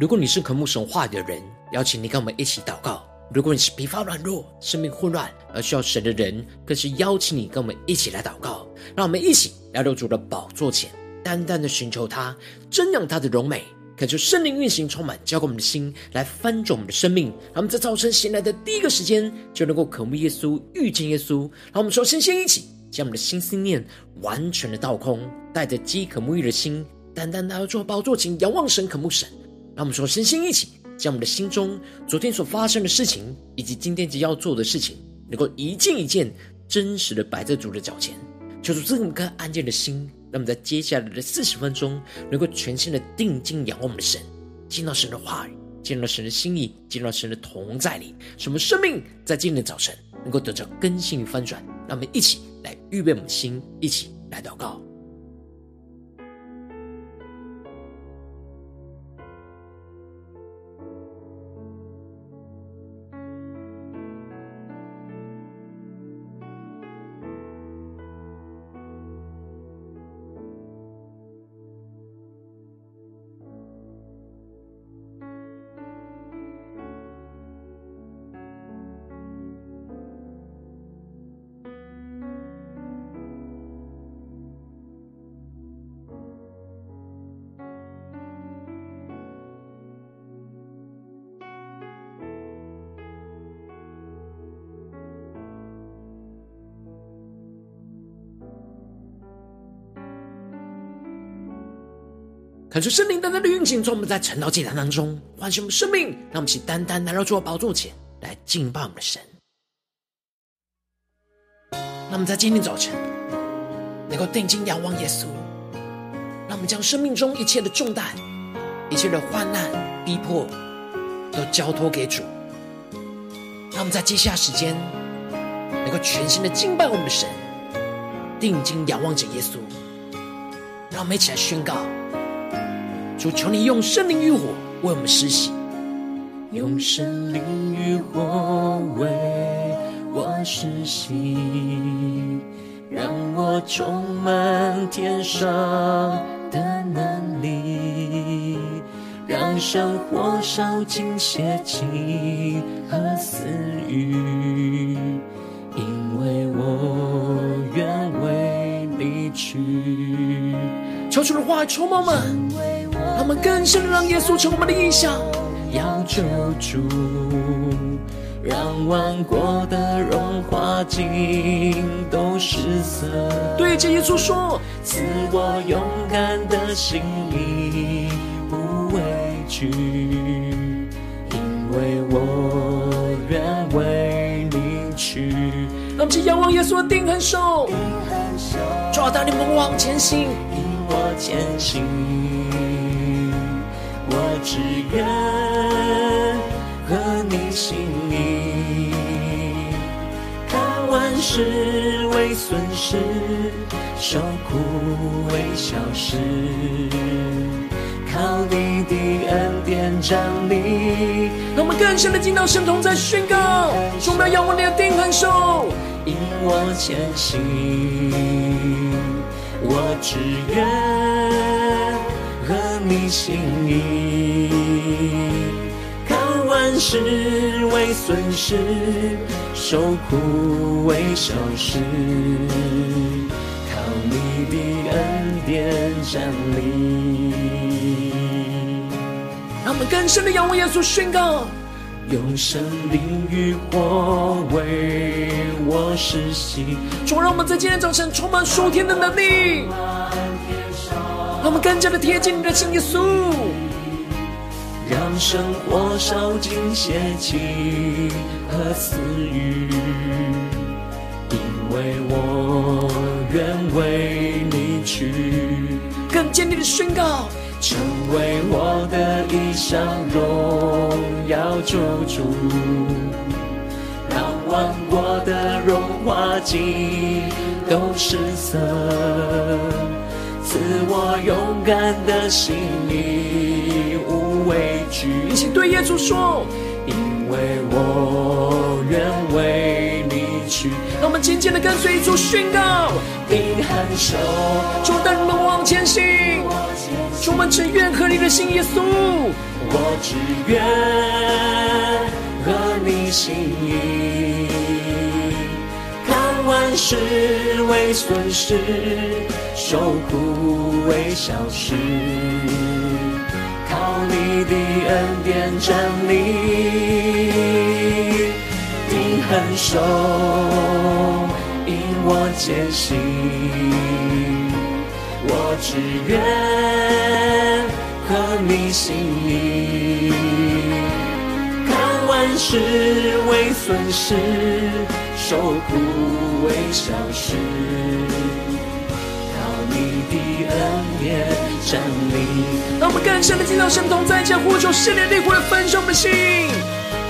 如果你是渴慕神话语的人，邀请你跟我们一起祷告；如果你是疲乏软弱、生命混乱而需要神的人，更是邀请你跟我们一起来祷告。让我们一起来到主的宝座前，单单的寻求他，瞻仰他的荣美。恳求圣灵运行，充满，浇灌我们的心，来翻转我们的生命。让我们在早晨醒来的第一个时间，就能够渴慕耶稣、遇见耶稣。让我们首先先一起将我们的心思念完全的倒空，带着饥渴沐浴的心，单单来到主宝座前，仰望神、渴慕神。让我们说，身心一起将我们的心中昨天所发生的事情，以及今天即将要做的事情，能够一件一件真实的摆在主的脚前，求主赐我们颗安静的心。让我们在接下来的四十分钟，能够全心的定睛仰望我们的神，见到神的话语，见到神的心意，见到神的同在里，使我们生命在今天的早晨能够得到更新与翻转。让我们一起来预备我们的心，一起来祷告。看出圣灵单单的运行，从我们在晨祷祭坛当中唤醒我们生命，让我们一起单单来到主的宝座前来敬拜我们的神。那么在今天早晨能够定睛仰望耶稣，让我们将生命中一切的重担、一切的患难、逼迫都交托给主。让我们在接下来时间能够全心的敬拜我们的神，定睛仰望着耶稣。让我们一起来宣告。主，求你用圣灵与火为我们施洗，用圣灵与火为我施洗，让我充满天上的能力，让生活烧尽邪气和私欲，因为我愿为你去。求主的话充满我们。他们更深让耶稣成我们的意象，要救主，让万国的荣华尽都失色。对着耶稣说：赐我勇敢的心意，不畏惧，因为我愿为你去。让我们仰望耶稣的定恒手，抓到你们往前行，引我前行。我只愿和你心意，看万事为损失，受苦为小事，靠你的恩典站立。让我们更深的进到神同在宣告，充满仰望你的定恒手，引我前行。我只愿。你心意，看万事为损失，受苦为小事，靠你的恩典站立。让我们更深的仰望耶稣，宣告：用圣灵与火为我施洗。主，让我们在今天早晨充满属天的能力。让我们更加的贴近你的心，耶稣，让生活烧尽邪气和私欲，因为我愿为你去，更坚定的宣告，成为我的一生，荣耀救主，让万国的荣华尽都失色。赐我勇敢的心意，无畏惧。一起对耶稣说：因为我愿为你去。让我们紧紧的跟随主宣告，并含手，主带我们往前行。主，我们只愿和你的心，耶稣。我只愿和你心意，是为损失，受苦为小事。靠你的恩典站立，定恒守，引我前行。我只愿合你心意，看万事为损失，受苦为小事。你的恩典站立，让我们更深的听到神同在家，呼求圣灵烈火来焚烧我们的心。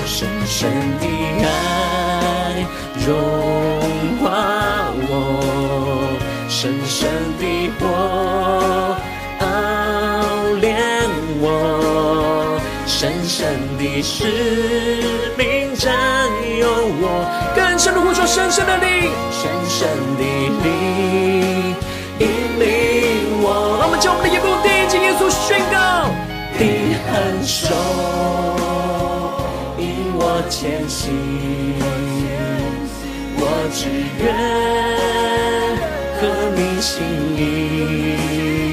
深深的爱融化我，深深的火深深的使命占有我，更深的呼求深深的灵，深深的灵。引领我，让我们将我们的眼目定睛耶稣，宣告定恒守，引我前行。我只愿和你心意，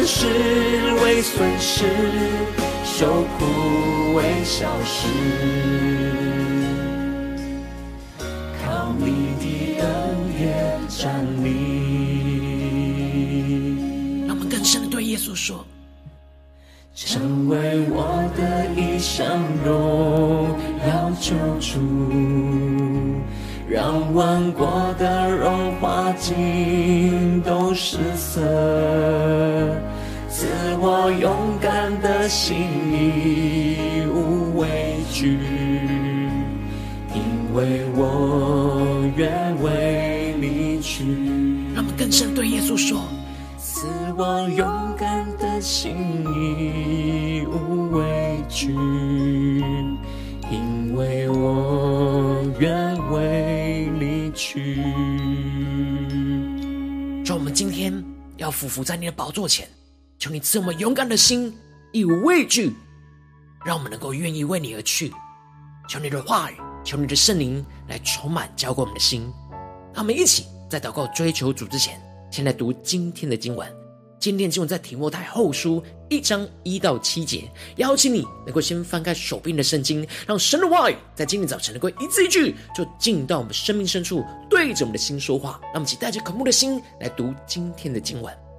万事为损失，受苦为小事。靠你的恩典站立。让我们更深的对耶稣说：“成为我的一生荣耀救主，让万国的荣华尽都失色，赐我勇敢的心，义无畏惧，因为我愿为你去。”让我们更深对耶稣说。赐我勇敢的心，义无畏惧，因为我愿为你去。主，我们今天要俯伏在你的宝座前，求你赐我们勇敢的心，义无畏惧，让我们能够愿意为你而去。求你的话语，求你的圣灵来充满浇灌我们的心。让我们一起在祷告追求主之前。先来读今天的经文，今天经文在提摩太后书一章一到七节。邀请你能够先翻开手边的圣经，让神的话语在今天早晨能够一字一句，就进到我们生命深处，对着我们的心说话。让我们一起带着渴慕的心来读今天的经文。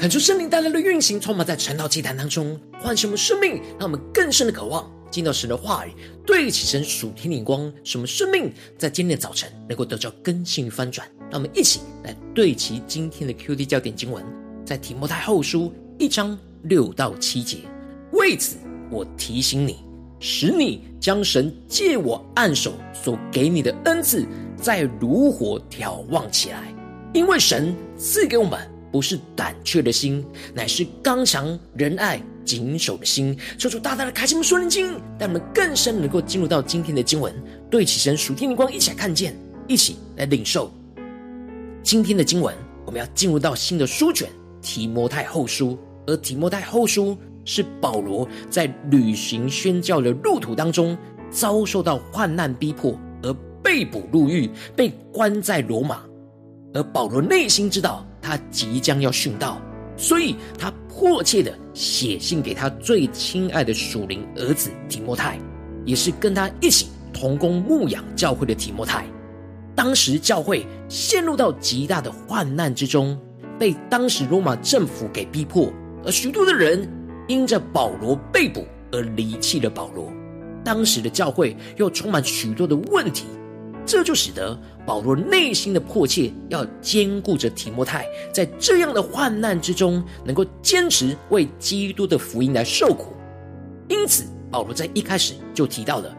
恳求圣灵带来的运行，充满在晨祷祭坛当中，唤醒我们生命，让我们更深的渴望进到神的话语，对齐神属天灵光，使我们生命在今天的早晨能够得到更新与翻转。让我们一起来对齐今天的 QD 焦点经文，在提摩太后书一章六到七节。为此，我提醒你，使你将神借我按手所给你的恩赐，再如火眺望起来，因为神赐给我们。不是胆怯的心，乃是刚强仁爱谨守的心。求主大大的开启我们属灵经，让我们更深能够进入到今天的经文，对齐神属天的光，一起来看见，一起来领受今天的经文。我们要进入到新的书卷提摩太后书，而提摩太后书是保罗在旅行宣教的路途当中，遭受到患难逼迫，而被捕入狱，被关在罗马。而保罗内心知道。他即将要殉道，所以他迫切的写信给他最亲爱的属灵儿子提摩太，也是跟他一起同工牧养教会的提摩太。当时教会陷入到极大的患难之中，被当时罗马政府给逼迫，而许多的人因着保罗被捕而离弃了保罗。当时的教会又充满许多的问题。这就使得保罗内心的迫切，要兼顾着提摩太，在这样的患难之中，能够坚持为基督的福音来受苦。因此，保罗在一开始就提到了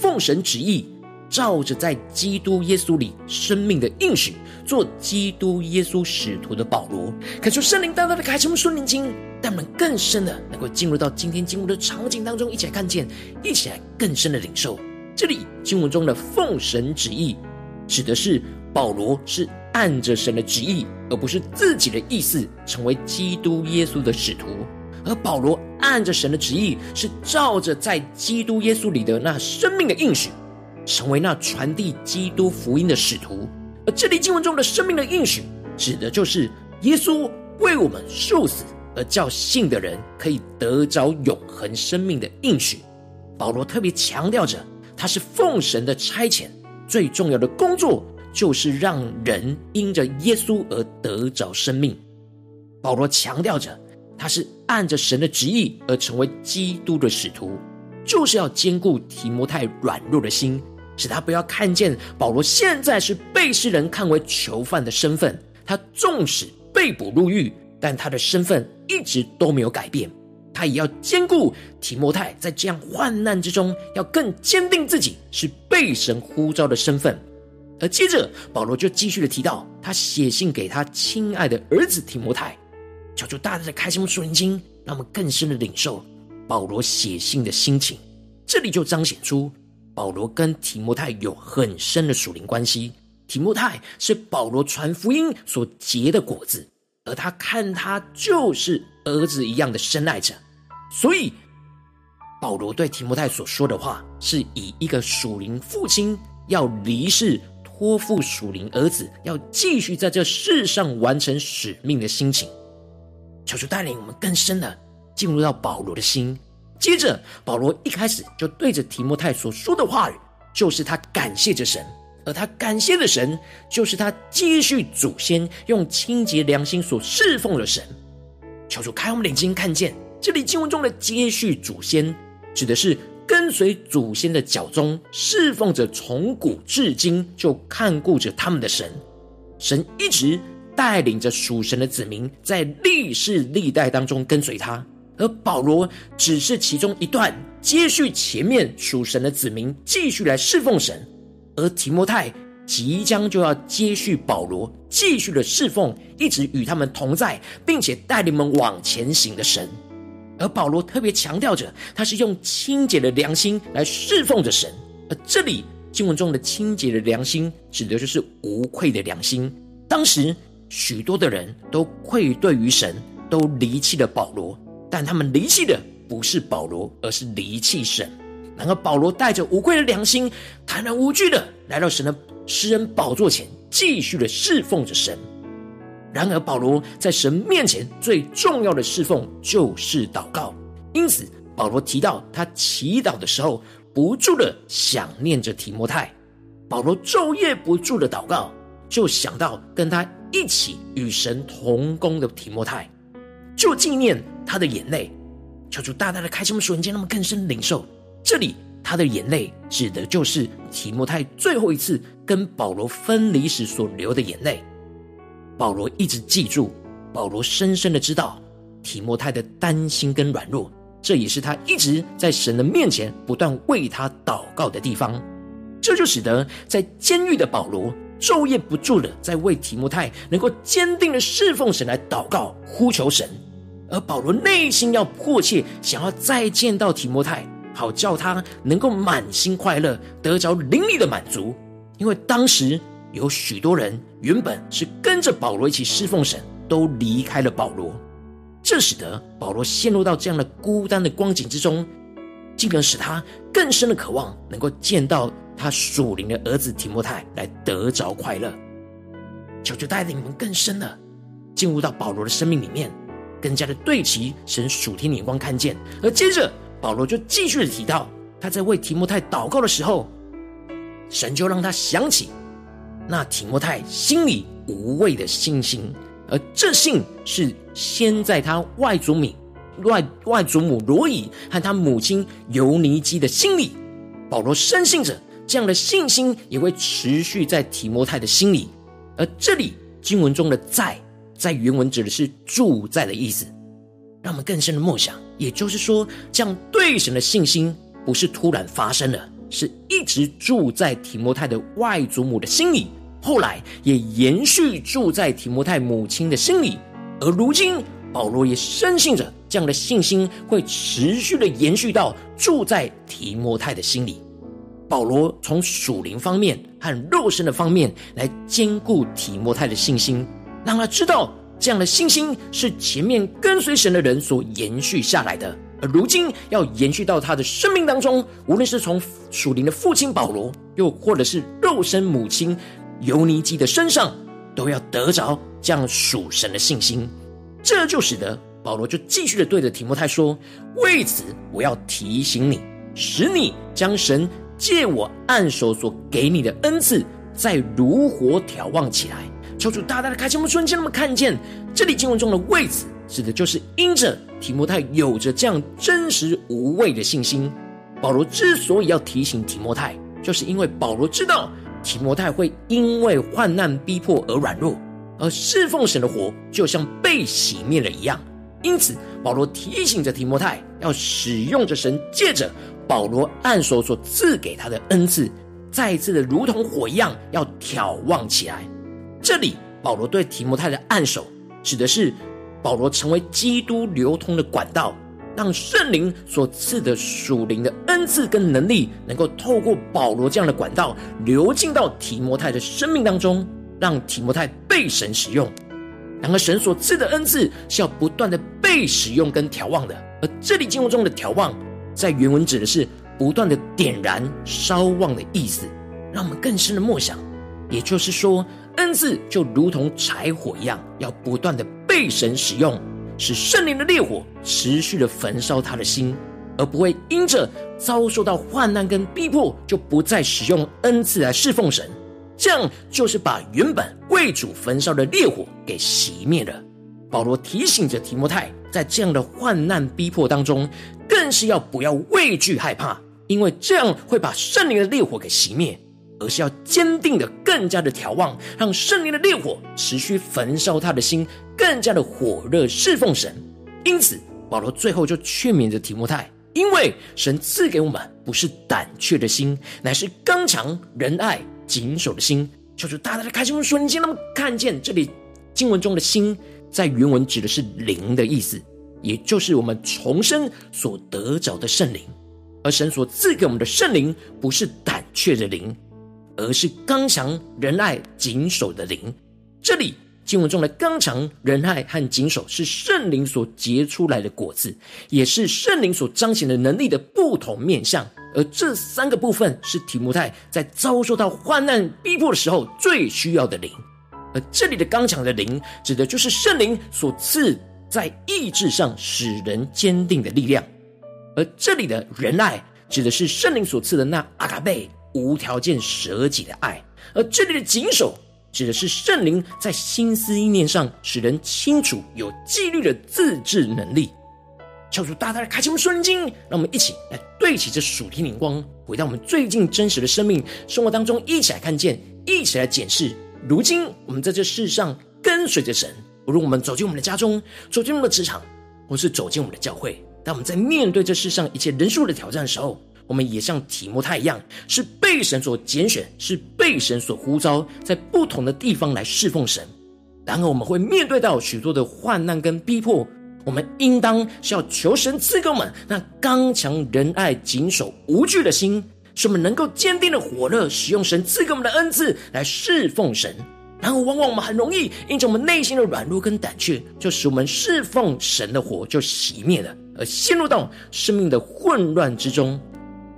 奉神旨意，照着在基督耶稣里生命的应许，做基督耶稣使徒的保罗。恳求圣灵大大的开启我们属灵经，让我们更深的能够进入到今天经文的场景当中，一起来看见，一起来更深的领受。这里经文中的奉神旨意，指的是保罗是按着神的旨意，而不是自己的意思，成为基督耶稣的使徒。而保罗按着神的旨意，是照着在基督耶稣里的那生命的应许，成为那传递基督福音的使徒。而这里经文中的生命的应许，指的就是耶稣为我们受死，而叫信的人可以得着永恒生命的应许。保罗特别强调着。他是奉神的差遣，最重要的工作就是让人因着耶稣而得着生命。保罗强调着，他是按着神的旨意而成为基督的使徒，就是要兼顾提摩太软弱的心，使他不要看见保罗现在是被世人看为囚犯的身份。他纵使被捕入狱，但他的身份一直都没有改变。他也要兼顾提摩太，在这样患难之中，要更坚定自己是被神呼召的身份。而接着，保罗就继续的提到，他写信给他亲爱的儿子提摩太，求主大大的开心我们属灵经，让我们更深的领受保罗写信的心情。这里就彰显出保罗跟提摩太有很深的属灵关系。提摩太是保罗传福音所结的果子，而他看他就是儿子一样的深爱着。所以，保罗对提摩太所说的话，是以一个属灵父亲要离世托付属灵儿子，要继续在这世上完成使命的心情。求主带领我们更深的进入到保罗的心。接着，保罗一开始就对着提摩太所说的话语，就是他感谢着神，而他感谢的神，就是他接续祖先用清洁良心所侍奉的神。求主开我们眼睛，看见。这里经文中的接续祖先，指的是跟随祖先的脚踪，侍奉着从古至今就看顾着他们的神。神一直带领着属神的子民，在历世历代当中跟随他。而保罗只是其中一段，接续前面属神的子民继续来侍奉神。而提摩太即将就要接续保罗，继续的侍奉，一直与他们同在，并且带领们往前行的神。而保罗特别强调着，他是用清洁的良心来侍奉着神。而这里经文中的清洁的良心，指的就是无愧的良心。当时许多的人都愧对于神，都离弃了保罗，但他们离弃的不是保罗，而是离弃神。然而保罗带着无愧的良心，坦然无惧的来到神的施恩宝座前，继续的侍奉着神。然而，保罗在神面前最重要的侍奉就是祷告。因此，保罗提到他祈祷的时候，不住的想念着提摩太。保罗昼夜不住的祷告，就想到跟他一起与神同工的提摩太。就纪念他的眼泪。求主大大的开什么瞬间，让我们更深领受。这里他的眼泪指的就是提摩太最后一次跟保罗分离时所流的眼泪。保罗一直记住，保罗深深的知道提摩太的担心跟软弱，这也是他一直在神的面前不断为他祷告的地方。这就使得在监狱的保罗昼夜不住的在为提摩太能够坚定的侍奉神来祷告呼求神，而保罗内心要迫切想要再见到提摩太，好叫他能够满心快乐，得着灵力的满足，因为当时。有许多人原本是跟着保罗一起侍奉神，都离开了保罗，这使得保罗陷入到这样的孤单的光景之中，进而使他更深的渴望能够见到他属灵的儿子提摩太，来得着快乐。求主带领你们更深的进入到保罗的生命里面，更加的对齐神属天的眼光看见。而接着保罗就继续的提到，他在为提摩太祷告的时候，神就让他想起。那提摩太心里无畏的信心，而这信是先在他外祖母、外外祖母罗以和他母亲尤尼基的心里。保罗深信着这样的信心也会持续在提摩太的心里。而这里经文中的“在”在原文指的是住在的意思，让我们更深的默想。也就是说，这样对神的信心不是突然发生的。是一直住在提摩太的外祖母的心里，后来也延续住在提摩太母亲的心里，而如今保罗也深信着这样的信心会持续的延续到住在提摩太的心里。保罗从属灵方面和肉身的方面来兼顾提摩太的信心，让他知道这样的信心是前面跟随神的人所延续下来的。而如今要延续到他的生命当中，无论是从属灵的父亲保罗，又或者是肉身母亲尤尼基的身上，都要得着这样属神的信心。这就使得保罗就继续的对着提摩太说：“为此，我要提醒你，使你将神借我按手所给你的恩赐，再如火眺望起来。”求主大大的开启我们瞬间，那么看见这里经文中的“为此”。指的就是因着提摩太有着这样真实无畏的信心，保罗之所以要提醒提摩太，就是因为保罗知道提摩太会因为患难逼迫而软弱，而侍奉神的火就像被熄灭了一样。因此，保罗提醒着提摩太，要使用着神借着保罗按手所赐给他的恩赐，再一次的如同火一样，要挑旺起来。这里保罗对提摩太的按手，指的是。保罗成为基督流通的管道，让圣灵所赐的属灵的恩赐跟能力，能够透过保罗这样的管道流进到提摩太的生命当中，让提摩太被神使用。然而，神所赐的恩赐是要不断的被使用跟调望的，而这里经文中的调望，在原文指的是不断的点燃、烧旺的意思。让我们更深的默想，也就是说，恩赐就如同柴火一样，要不断的被神使用，使圣灵的烈火持续的焚烧他的心，而不会因着遭受到患难跟逼迫，就不再使用恩赐来侍奉神。这样就是把原本为主焚烧的烈火给熄灭了。保罗提醒着提摩太，在这样的患难逼迫当中，更是要不要畏惧害怕，因为这样会把圣灵的烈火给熄灭。而是要坚定的、更加的眺望，让圣灵的烈火持续焚烧他的心，更加的火热侍奉神。因此，保罗最后就劝勉着提摩太，因为神赐给我们不是胆怯的心，乃是刚强、仁爱、谨守的心。求主大大的开心我们属灵眼，那么看见这里经文中的心，在原文指的是灵的意思，也就是我们重生所得着的圣灵。而神所赐给我们的圣灵，不是胆怯的灵。而是刚强、仁爱、谨守的灵。这里经文中的刚强、仁爱和谨守是圣灵所结出来的果子，也是圣灵所彰显的能力的不同面向。而这三个部分是提摩太在遭受到患难逼迫的时候最需要的灵。而这里的刚强的灵，指的就是圣灵所赐在意志上使人坚定的力量。而这里的仁爱，指的是圣灵所赐的那阿卡贝。无条件舍己的爱，而这里的谨守，指的是圣灵在心思意念上使人清楚、有纪律的自制能力。求主大大的开启我们属灵经，让我们一起来对齐这属天灵光，回到我们最近真实的生命生活当中，一起来看见，一起来检视。如今我们在这世上跟随着神，无论我们走进我们的家中，走进我们的职场，或是走进我们的教会，当我们在面对这世上一切人数的挑战的时候，我们也像提摩太一样，是被神所拣选，是被神所呼召，在不同的地方来侍奉神。然而，我们会面对到许多的患难跟逼迫。我们应当是要求神赐给我们那刚强仁爱、谨守无惧的心，使我们能够坚定的火热，使用神赐给我们的恩赐来侍奉神。然后，往往我们很容易因着我们内心的软弱跟胆怯，就使我们侍奉神的火就熄灭了，而陷入到生命的混乱之中。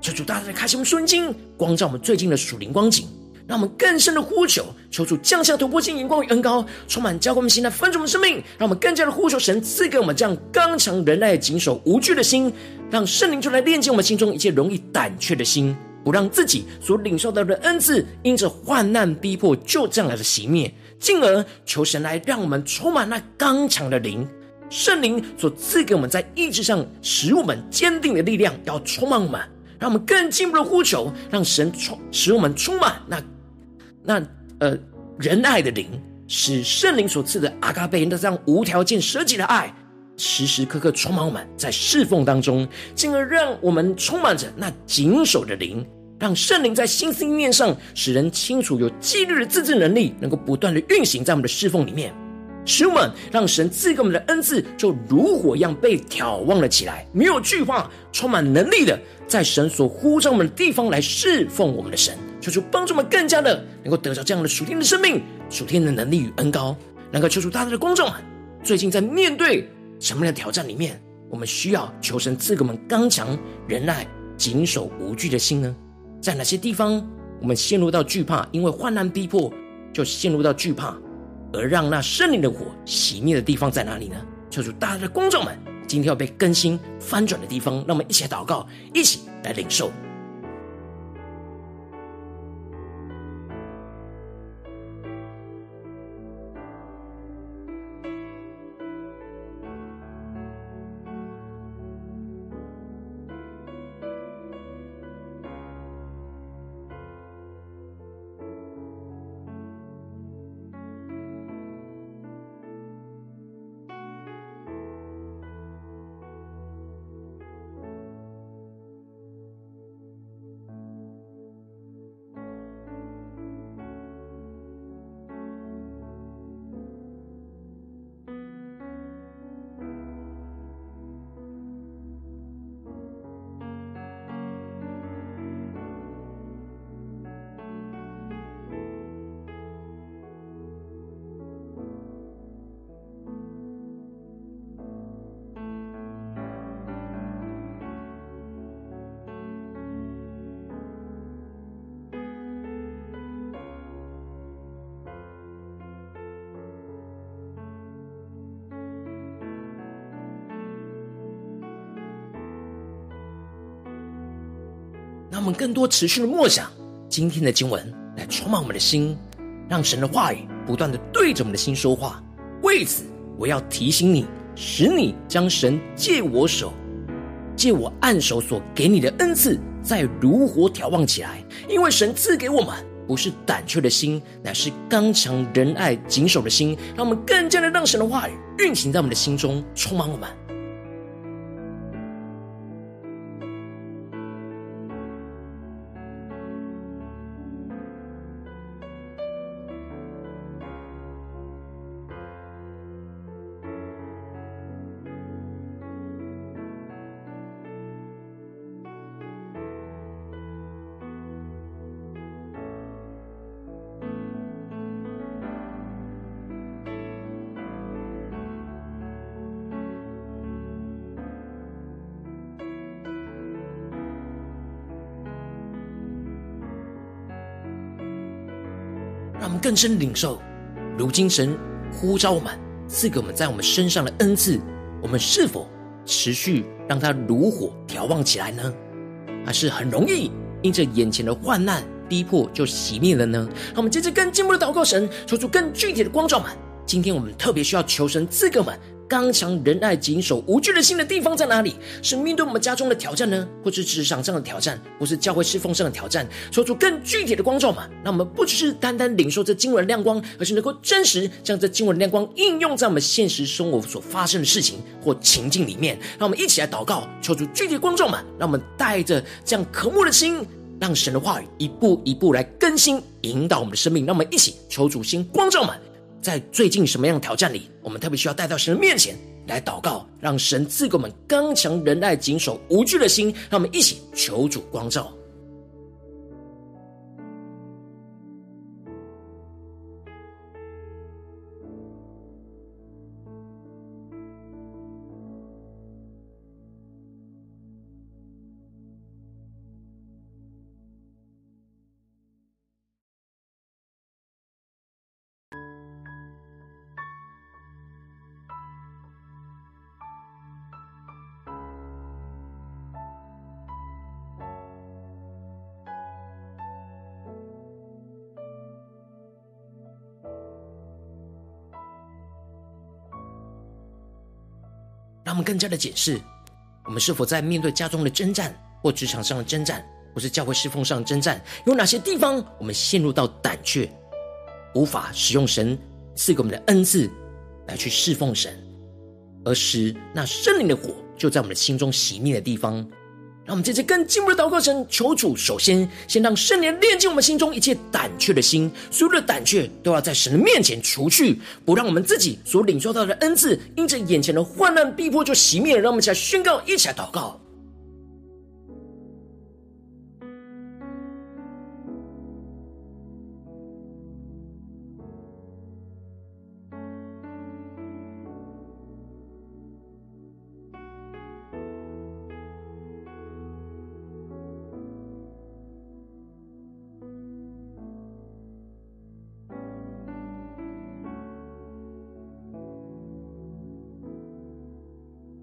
求主大大的开启我们属灵经，光照我们最近的属灵光景。让我们更深的呼求，求主降下突破性眼光与恩膏，充满交给我们心来分足我们生命。让我们更加的呼求神赐给我们这样刚强仁爱、谨守无惧的心，让圣灵就来炼净我们心中一切容易胆怯的心，不让自己所领受到的恩赐因着患难逼迫就这样来的熄灭，进而求神来让我们充满那刚强的灵，圣灵所赐给我们在意志上使我们坚定的力量，要充满我们，让我们更进一步的呼求，让神充使我们充满那。那呃，仁爱的灵，使圣灵所赐的阿嘎贝的这样无条件舍己的爱，时时刻刻充满我们在侍奉当中，进而让我们充满着那谨守的灵，让圣灵在心思意念上使人清楚有纪律的自制能力，能够不断的运行在我们的侍奉里面，使我们让神赐给我们的恩赐就如火一样被眺望了起来，没有惧怕，充满能力的，在神所呼召我们的地方来侍奉我们的神。求主帮助我们更加的能够得到这样的属天的生命、属天的能力与恩膏，能够求主大大的光照们。最近在面对什么样的挑战里面，我们需要求神赐给我们刚强、仁爱、谨守、无惧的心呢？在哪些地方我们陷入到惧怕，因为患难逼迫就陷入到惧怕，而让那圣灵的火熄灭的地方在哪里呢？求主大家的观众们，今天要被更新翻转的地方，让我们一起来祷告，一起来领受。让我们更多持续的默想今天的经文，来充满我们的心，让神的话语不断的对着我们的心说话。为此，我要提醒你，使你将神借我手、借我按手所给你的恩赐，再如火眺望起来。因为神赐给我们不是胆怯的心，乃是刚强仁爱、谨守的心。让我们更加的让神的话语运行在我们的心中，充满我们。更深领受，如今神呼召我们，赐给我们在我们身上的恩赐，我们是否持续让它如火调望起来呢？还是很容易因着眼前的患难逼迫就熄灭了呢？让我们接着更进一步的祷告神，求出更具体的光照们。今天我们特别需要求神赐给我们刚强仁爱、谨守无惧的心的地方在哪里？是面对我们家中的挑战呢，或是职场上的挑战，或是教会侍奉上的挑战？说出更具体的光照嘛，让我们不只是单单领受这经文的亮光，而是能够真实将这经文的亮光应用在我们现实生活所发生的事情或情境里面。让我们一起来祷告，求出具体的光照嘛，让我们带着这样渴慕的心，让神的话语一步一步来更新引导我们的生命。让我们一起求主先光照嘛。在最近什么样的挑战里，我们特别需要带到神的面前来祷告，让神赐给我们刚强仁爱、谨守无惧的心，让我们一起求主光照。更加的检视，我们是否在面对家中的征战，或职场上的征战，或是教会侍奉上的征战，有哪些地方我们陷入到胆怯，无法使用神赐给我们的恩赐来去侍奉神，而使那圣灵的火就在我们的心中熄灭的地方。让我们这次更进一步的祷告神，求主首先先让圣灵炼净我们心中一切胆怯的心，所有的胆怯都要在神的面前除去，不让我们自己所领受到的恩赐，因着眼前的患难逼迫就熄灭。让我们一起来宣告，一起来祷告。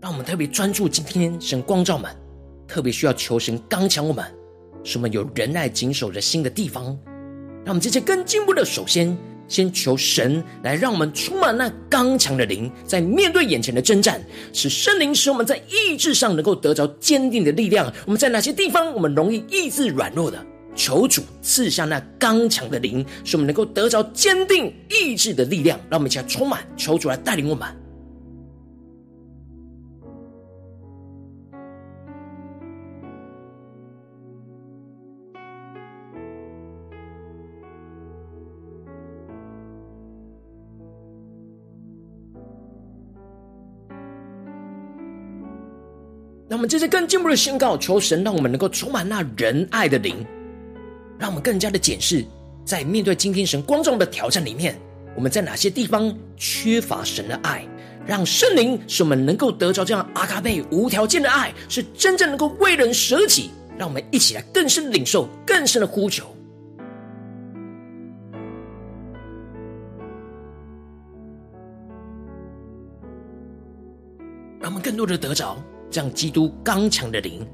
让我们特别专注今天神光照们，特别需要求神刚强我们，使我们有仁爱谨守的心的地方。让我们这些更进步的，首先先求神来让我们充满那刚强的灵，在面对眼前的征战，使圣灵使我们在意志上能够得着坚定的力量。我们在哪些地方我们容易意志软弱的，求主赐下那刚强的灵，使我们能够得着坚定意志的力量。让我们一起来充满，求主来带领我们。们接着更进一步的宣告，求神让我们能够充满那仁爱的灵，让我们更加的检视，在面对今天神光照的挑战里面，我们在哪些地方缺乏神的爱，让圣灵使我们能够得着这样阿卡贝无条件的爱，是真正能够为人舍己。让我们一起来更深的领受，更深的呼求，让我们更多的得着。这样基督刚强的灵，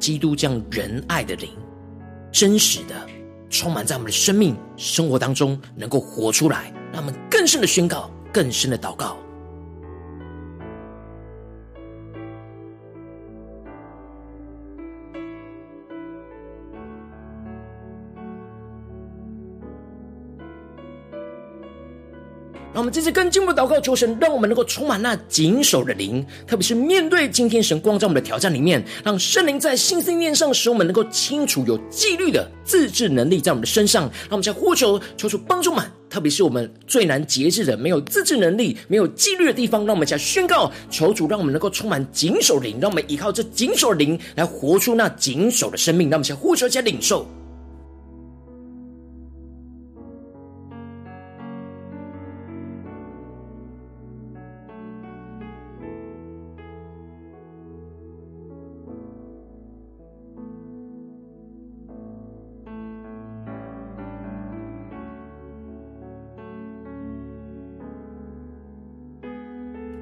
基督这样仁爱的灵，真实的充满在我们的生命生活当中，能够活出来，让我们更深的宣告，更深的祷告。让我们这次更进一步祷告，求神让我们能够充满那谨守的灵，特别是面对今天神光照我们的挑战里面，让圣灵在心思念上使我们能够清楚有纪律的自制能力在我们的身上。让我们在呼求，求主帮助们，特别是我们最难节制的、没有自制能力、没有纪律的地方，让我们在宣告，求主让我们能够充满谨守灵，让我们依靠这谨守灵来活出那谨守的生命。让我们在呼求加领受。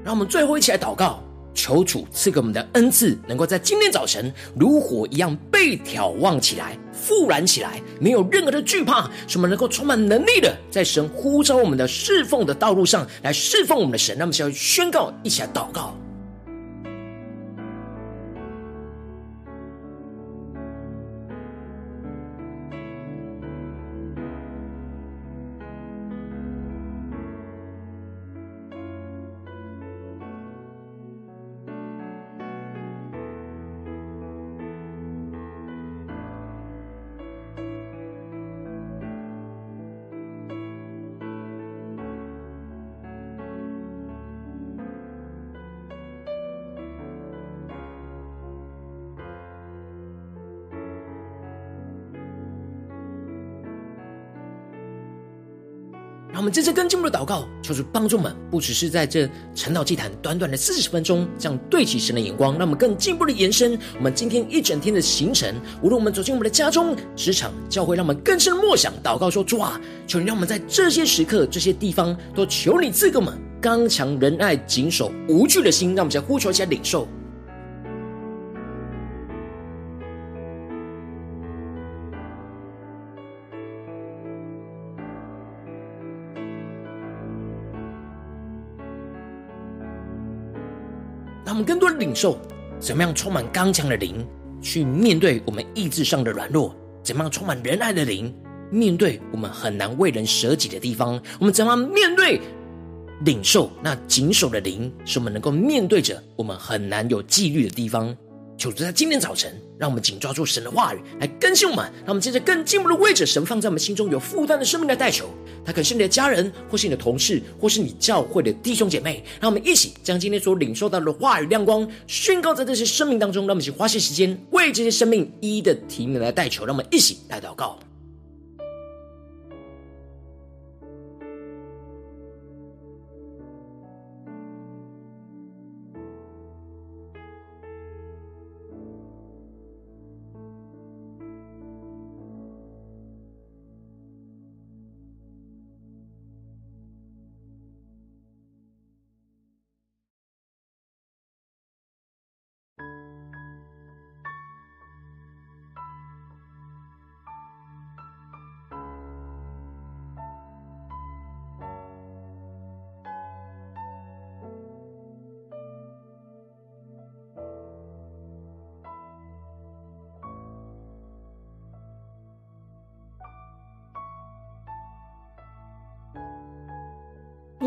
让我们最后一起来祷告，求主赐给我们的恩赐，能够在今天早晨如火一样被眺望起来、复燃起来，没有任何的惧怕，什么能够充满能力的，在神呼召我们的侍奉的道路上来侍奉我们的神。那么，需要宣告，一起来祷告。们真正更进一步的祷告，求主帮助我们，不只是在这晨祷祭坛短短的四十分钟，这样对齐神的眼光，让我们更进一步的延伸我们今天一整天的行程。无论我们走进我们的家中、职场、教会，让我们更深的默想祷告说：主啊，求你让我们在这些时刻、这些地方，都求你赐给我们刚强仁爱、谨守无惧的心。让我们先呼求一下领受。让我们更多的领受，怎么样充满刚强的灵，去面对我们意志上的软弱；怎么样充满仁爱的灵，面对我们很难为人舍己的地方；我们怎么样面对领受那谨守的灵，使我们能够面对着我们很难有纪律的地方。求主在今天早晨，让我们紧抓住神的话语来更新我们。让我们接着更进一步的为着神放在我们心中有负担的生命来代求。他可能是你的家人，或是你的同事，或是你教会的弟兄姐妹。让我们一起将今天所领受到的话语亮光宣告在这些生命当中。让我们一起花些时间为这些生命一一的提名来代求。让我们一起来祷告。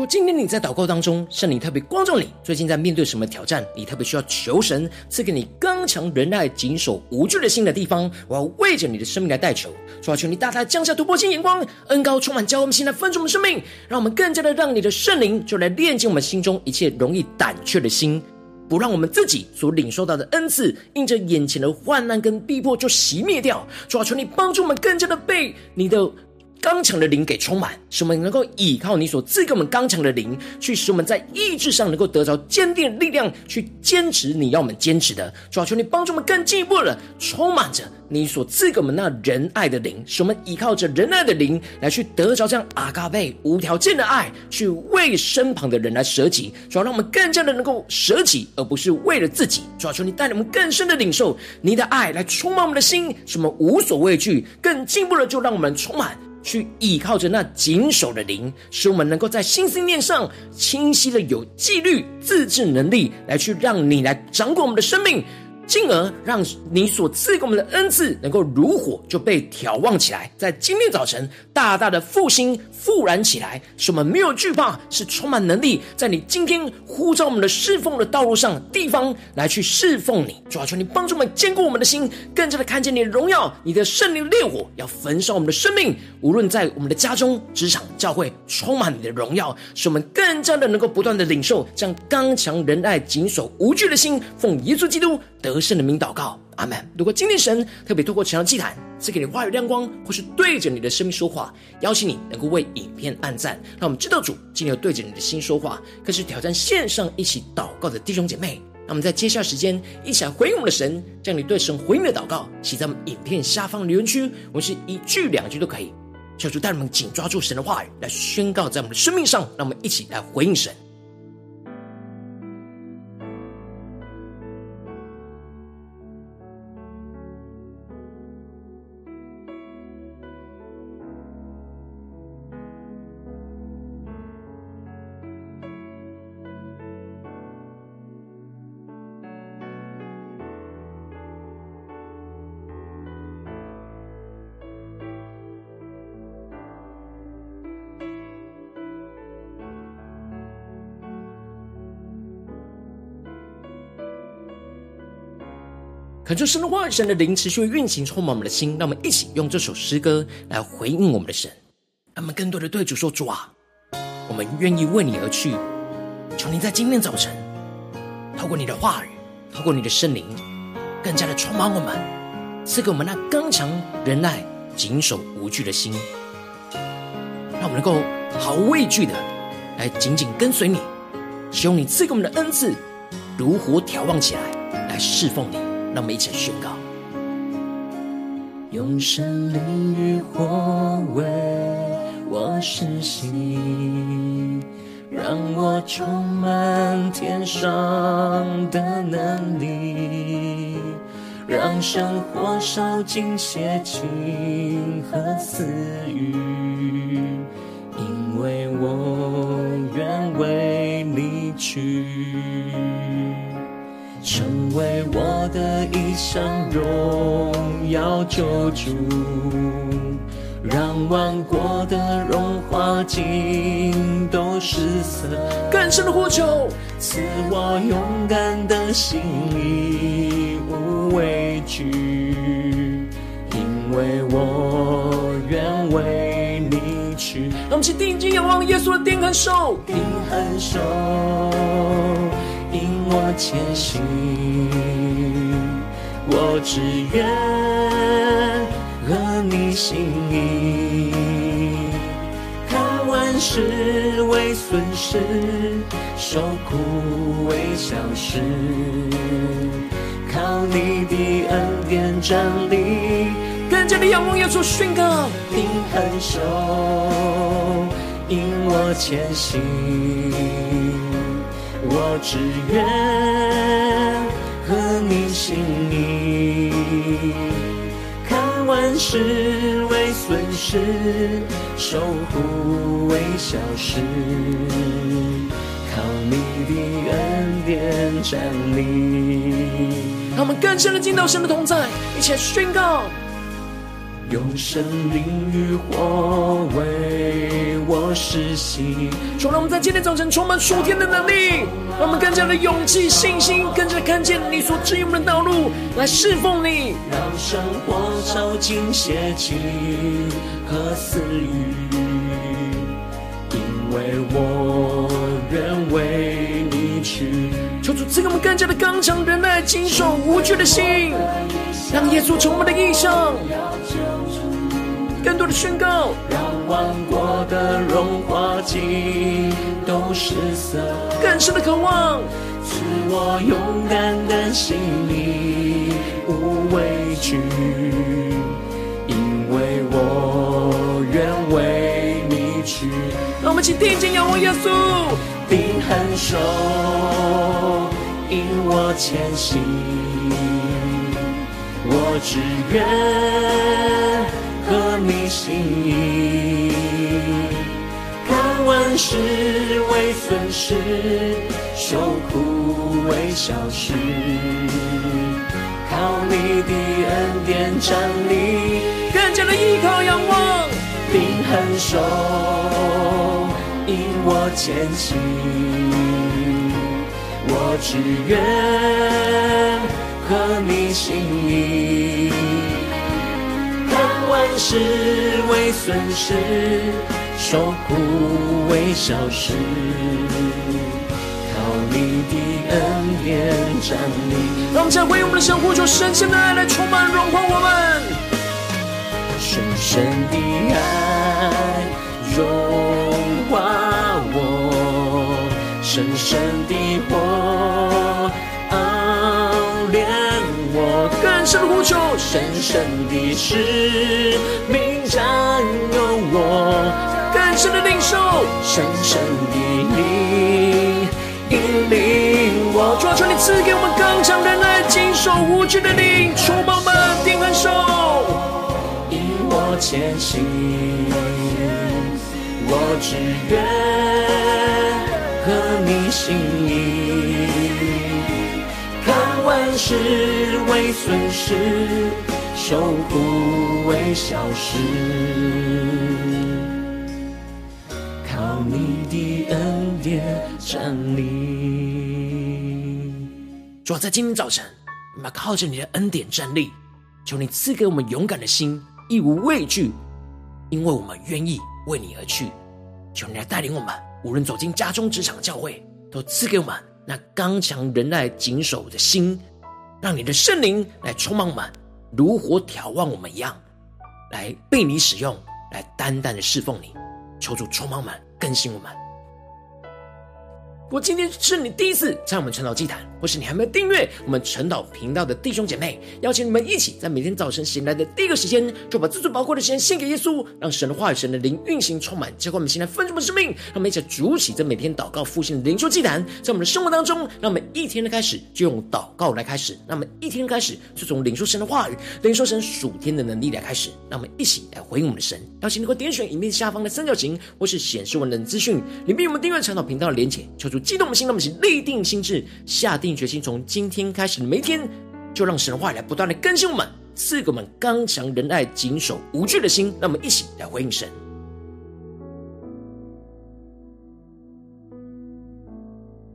今天你在祷告当中，圣灵特别光照你，最近在面对什么挑战？你特别需要求神赐给你刚强仁爱、谨守无惧的心的地方。我要为着你的生命来代求，主啊，求你大大降下突破性眼光，恩高充满，教我们现在分足我们生命，让我们更加的让你的圣灵就来炼净我们心中一切容易胆怯的心，不让我们自己所领受到的恩赐，因着眼前的患难跟逼迫就熄灭掉。主啊，求你帮助我们更加的被你的。刚强的灵给充满，使我们能够依靠你所赐给我们刚强的灵，去使我们在意志上能够得着坚定的力量，去坚持你要我们坚持的。主啊，求你帮助我们更进一步的充满着你所赐给我们那仁爱的灵，使我们依靠着仁爱的灵来去得着这样阿嘎贝无条件的爱，去为身旁的人来舍己。主啊，让我们更加的能够舍己，而不是为了自己。主啊，求你带领我们更深的领受你的爱来充满我们的心，使我们无所畏惧。更进一步的，就让我们充满。去依靠着那谨守的灵，使我们能够在心思念上清晰的有纪律、自制能力，来去让你来掌管我们的生命。进而让你所赐给我们的恩赐能够如火就被眺望起来，在今天早晨大大的复兴复燃起来，使我们没有惧怕，是充满能力，在你今天呼召我们的侍奉的道路上地方来去侍奉你。主啊，求你帮助我们坚固我们的心，更加的看见你的荣耀，你的圣灵烈火要焚烧我们的生命，无论在我们的家中、职场、教会，充满你的荣耀，使我们更加的能够不断的领受这样刚强仁爱、谨守无惧的心，奉耶稣基督得胜的名祷告，阿门。如果今天神特别透过晨祷祭坛赐给你话语亮光，或是对着你的生命说话，邀请你能够为影片按赞，让我们知道主今天有对着你的心说话。更是挑战线上一起祷告的弟兄姐妹，那我们在接下来时间一起来回应我们的神，将你对神回应的祷告写在我们影片下方留言区，我们是一句两句都可以。求主带领我们紧抓住神的话语来宣告在我们的生命上，让我们一起来回应神。恳求神的话、神的灵持续运行，充满我们的心。让我们一起用这首诗歌来回应我们的神。让我们更多的对主说：“主啊，我们愿意为你而去。求你在今天早晨，透过你的话语，透过你的圣灵，更加的充满我们，赐给我们那刚强、忍耐、谨守、无惧的心，让我们能够毫无畏惧的来紧紧跟随你。使用你赐给我们的恩赐，如火挑旺起来，来侍奉你。”让我们一起宣告：用神灵与火为我施洗，让我充满天上的能力，让生活烧尽邪情和私欲，因为我愿为你去。成为我的一生荣耀救主，让万国的荣华尽都失色。更深的呼求，赐我勇敢的心，无畏惧，因为我愿为你去。让我们去定睛仰望耶稣的定恒手，定恒手。引我前行，我只愿合你心意，看万事为损失，受苦为小事，靠你的恩典站立，更加的仰望耶稣宣告，定恒手，引我前行。我只愿合你心意，看万事为损失，受苦为小事，靠你的恩典站立。让我们更深的进到神的同在，一起来宣告。用神灵与火为我施洗，主，让我们在今天早晨充满属天的能力，让我们更加的勇气、信心，更加看见你所指引的道路，来侍奉你。让生活烧尽邪情和私欲，因为我愿为你去。求主赐给我们更加的刚强、忍耐、谨守、无惧的心，让耶稣成为我们的异象。更多的宣告，让万国的荣华尽都失色，更深的渴望，赐我勇敢的心里无畏惧，因为我愿为你去。让我们一起定睛仰望耶稣，定恒手引我前行，我只愿。合你心意，看万事为损失，受苦为小事，靠你的恩典站立，更加的依靠仰望，定恒手引我前行，我只愿合你心意。万事为损失，受苦为小事，靠你的恩典站立。让我们再为我们的神呼求深深的爱来充满融化我们，深深的爱融化我，深深的火使命占有我，更深的领受，深深的灵引领我。主啊，求你赐给我们刚强忍耐、谨守、无惧的灵，充满们定恒手，引我前行。我只愿合你心意。看万事为损失，守护为小事，靠你的恩典站立。主啊，在今天早晨，我们靠着你的恩典站立。求你赐给我们勇敢的心，义无畏惧，因为我们愿意为你而去。求你来带领我们，无论走进家中、职场、教会，都赐给我们那刚强仁爱、谨守的心，让你的圣灵来充满我们，如火挑旺我们一样，来被你使用，来单单的侍奉你。求主充满我们，更新我们。我今天是你第一次在我们传道祭坛，或是你还没有订阅我们晨祷频道的弟兄姐妹，邀请你们一起在每天早晨醒来的第一个时间，就把最最宝贵的时间献给耶稣，让神的话语、神的灵运行充满，结果我们现在分盛的生命，让我们一起筑起这每天祷告复兴的灵修祭坛，在我们的生活当中，让我们一天的开始就用祷告来开始，让我们一天开始就从领受神的话语、领受神。属天的能力来开始，让我们一起来回应我们的神。邀请你给我点选影片下方的三角形，或是显示文的资讯里面有我们订阅晨祷频道的连结，求主激动我们心，让我们一起立定心。志，下定决心，从今天开始每一天，就让神话语来不断的更新我们，赐给我们刚强仁爱、谨守无惧的心。让我们一起来回应神。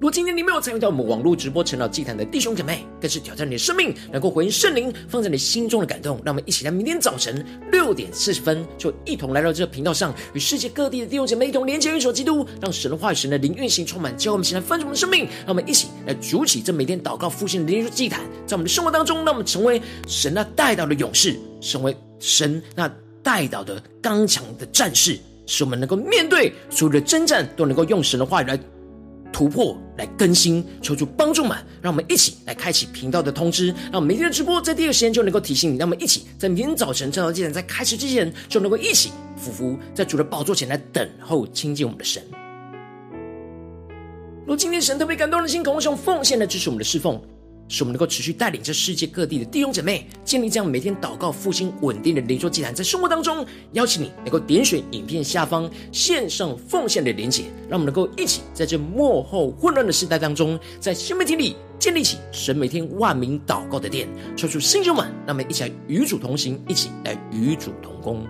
如果今天你没有参与到我们网络直播成长祭坛的弟兄姐妹，更是挑战你的生命，能够回应圣灵放在你心中的感动。让我们一起来，明天早晨六点四十分，就一同来到这个频道上，与世界各地的弟兄姐妹一同连接、运手基督，让神的话语、神的灵运行充满，教我们现在丰盛的生命。让我们一起来筑起这每天祷告复兴的灵祭坛，在我们的生活当中，让我们成为神那带导的勇士，成为神那带导的刚强的战士，使我们能够面对所有的征战，都能够用神的话语来。突破来更新，求主帮助们，让我们一起来开启频道的通知，让我们每天的直播在第二个时间就能够提醒你。让我们一起在明天早晨晨祷祭坛在开始之前，就能够一起俯伏在主的宝座前来等候亲近我们的神。若今天神特别感动的心，渴望用奉献来支持我们的侍奉。使我们能够持续带领着世界各地的弟兄姐妹，建立这样每天祷告复兴稳定的灵修祭坛，在生活当中，邀请你能够点选影片下方线上奉献的连结，让我们能够一起在这幕后混乱的时代当中，在新媒体里建立起神每天万名祷告的殿，抽出新旧们，让我们一起来与主同行，一起来与主同工。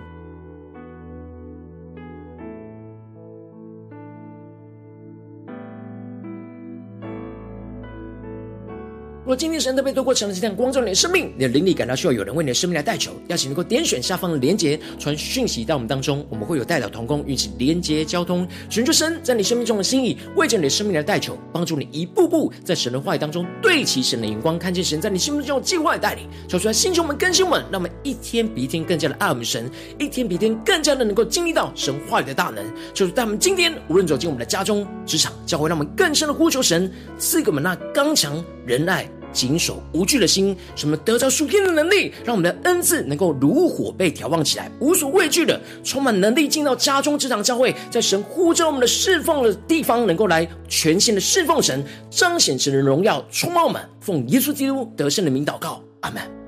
今天神特别透过成了这样光照你的生命，你的灵里感到需要有人为你的生命来代求，邀请能够点选下方的连结，传讯息到我们当中，我们会有代表同工，与其连接交通，寻求神在你生命中的心意，为着你的生命来代求，帮助你一步步在神的话语当中对齐神的眼光，看见神在你心目中的计划带领，求出来星球们更新我们，让我们一天比一天更加的爱我们神，一天比一天更加的能够经历到神话语的大能。求主带我们今天无论走进我们的家中、职场、教会，让我们更深的呼求神，赐给我们那刚强仁爱。谨守无惧的心，什么得着属天的能力，让我们的恩赐能够如火被调望起来，无所畏惧的充满能力，进到家中、职场、教会，在神呼召我们的侍奉的地方，能够来全新的侍奉神，彰显神的荣耀，充满我们。奉耶稣基督得胜的名祷告，阿门。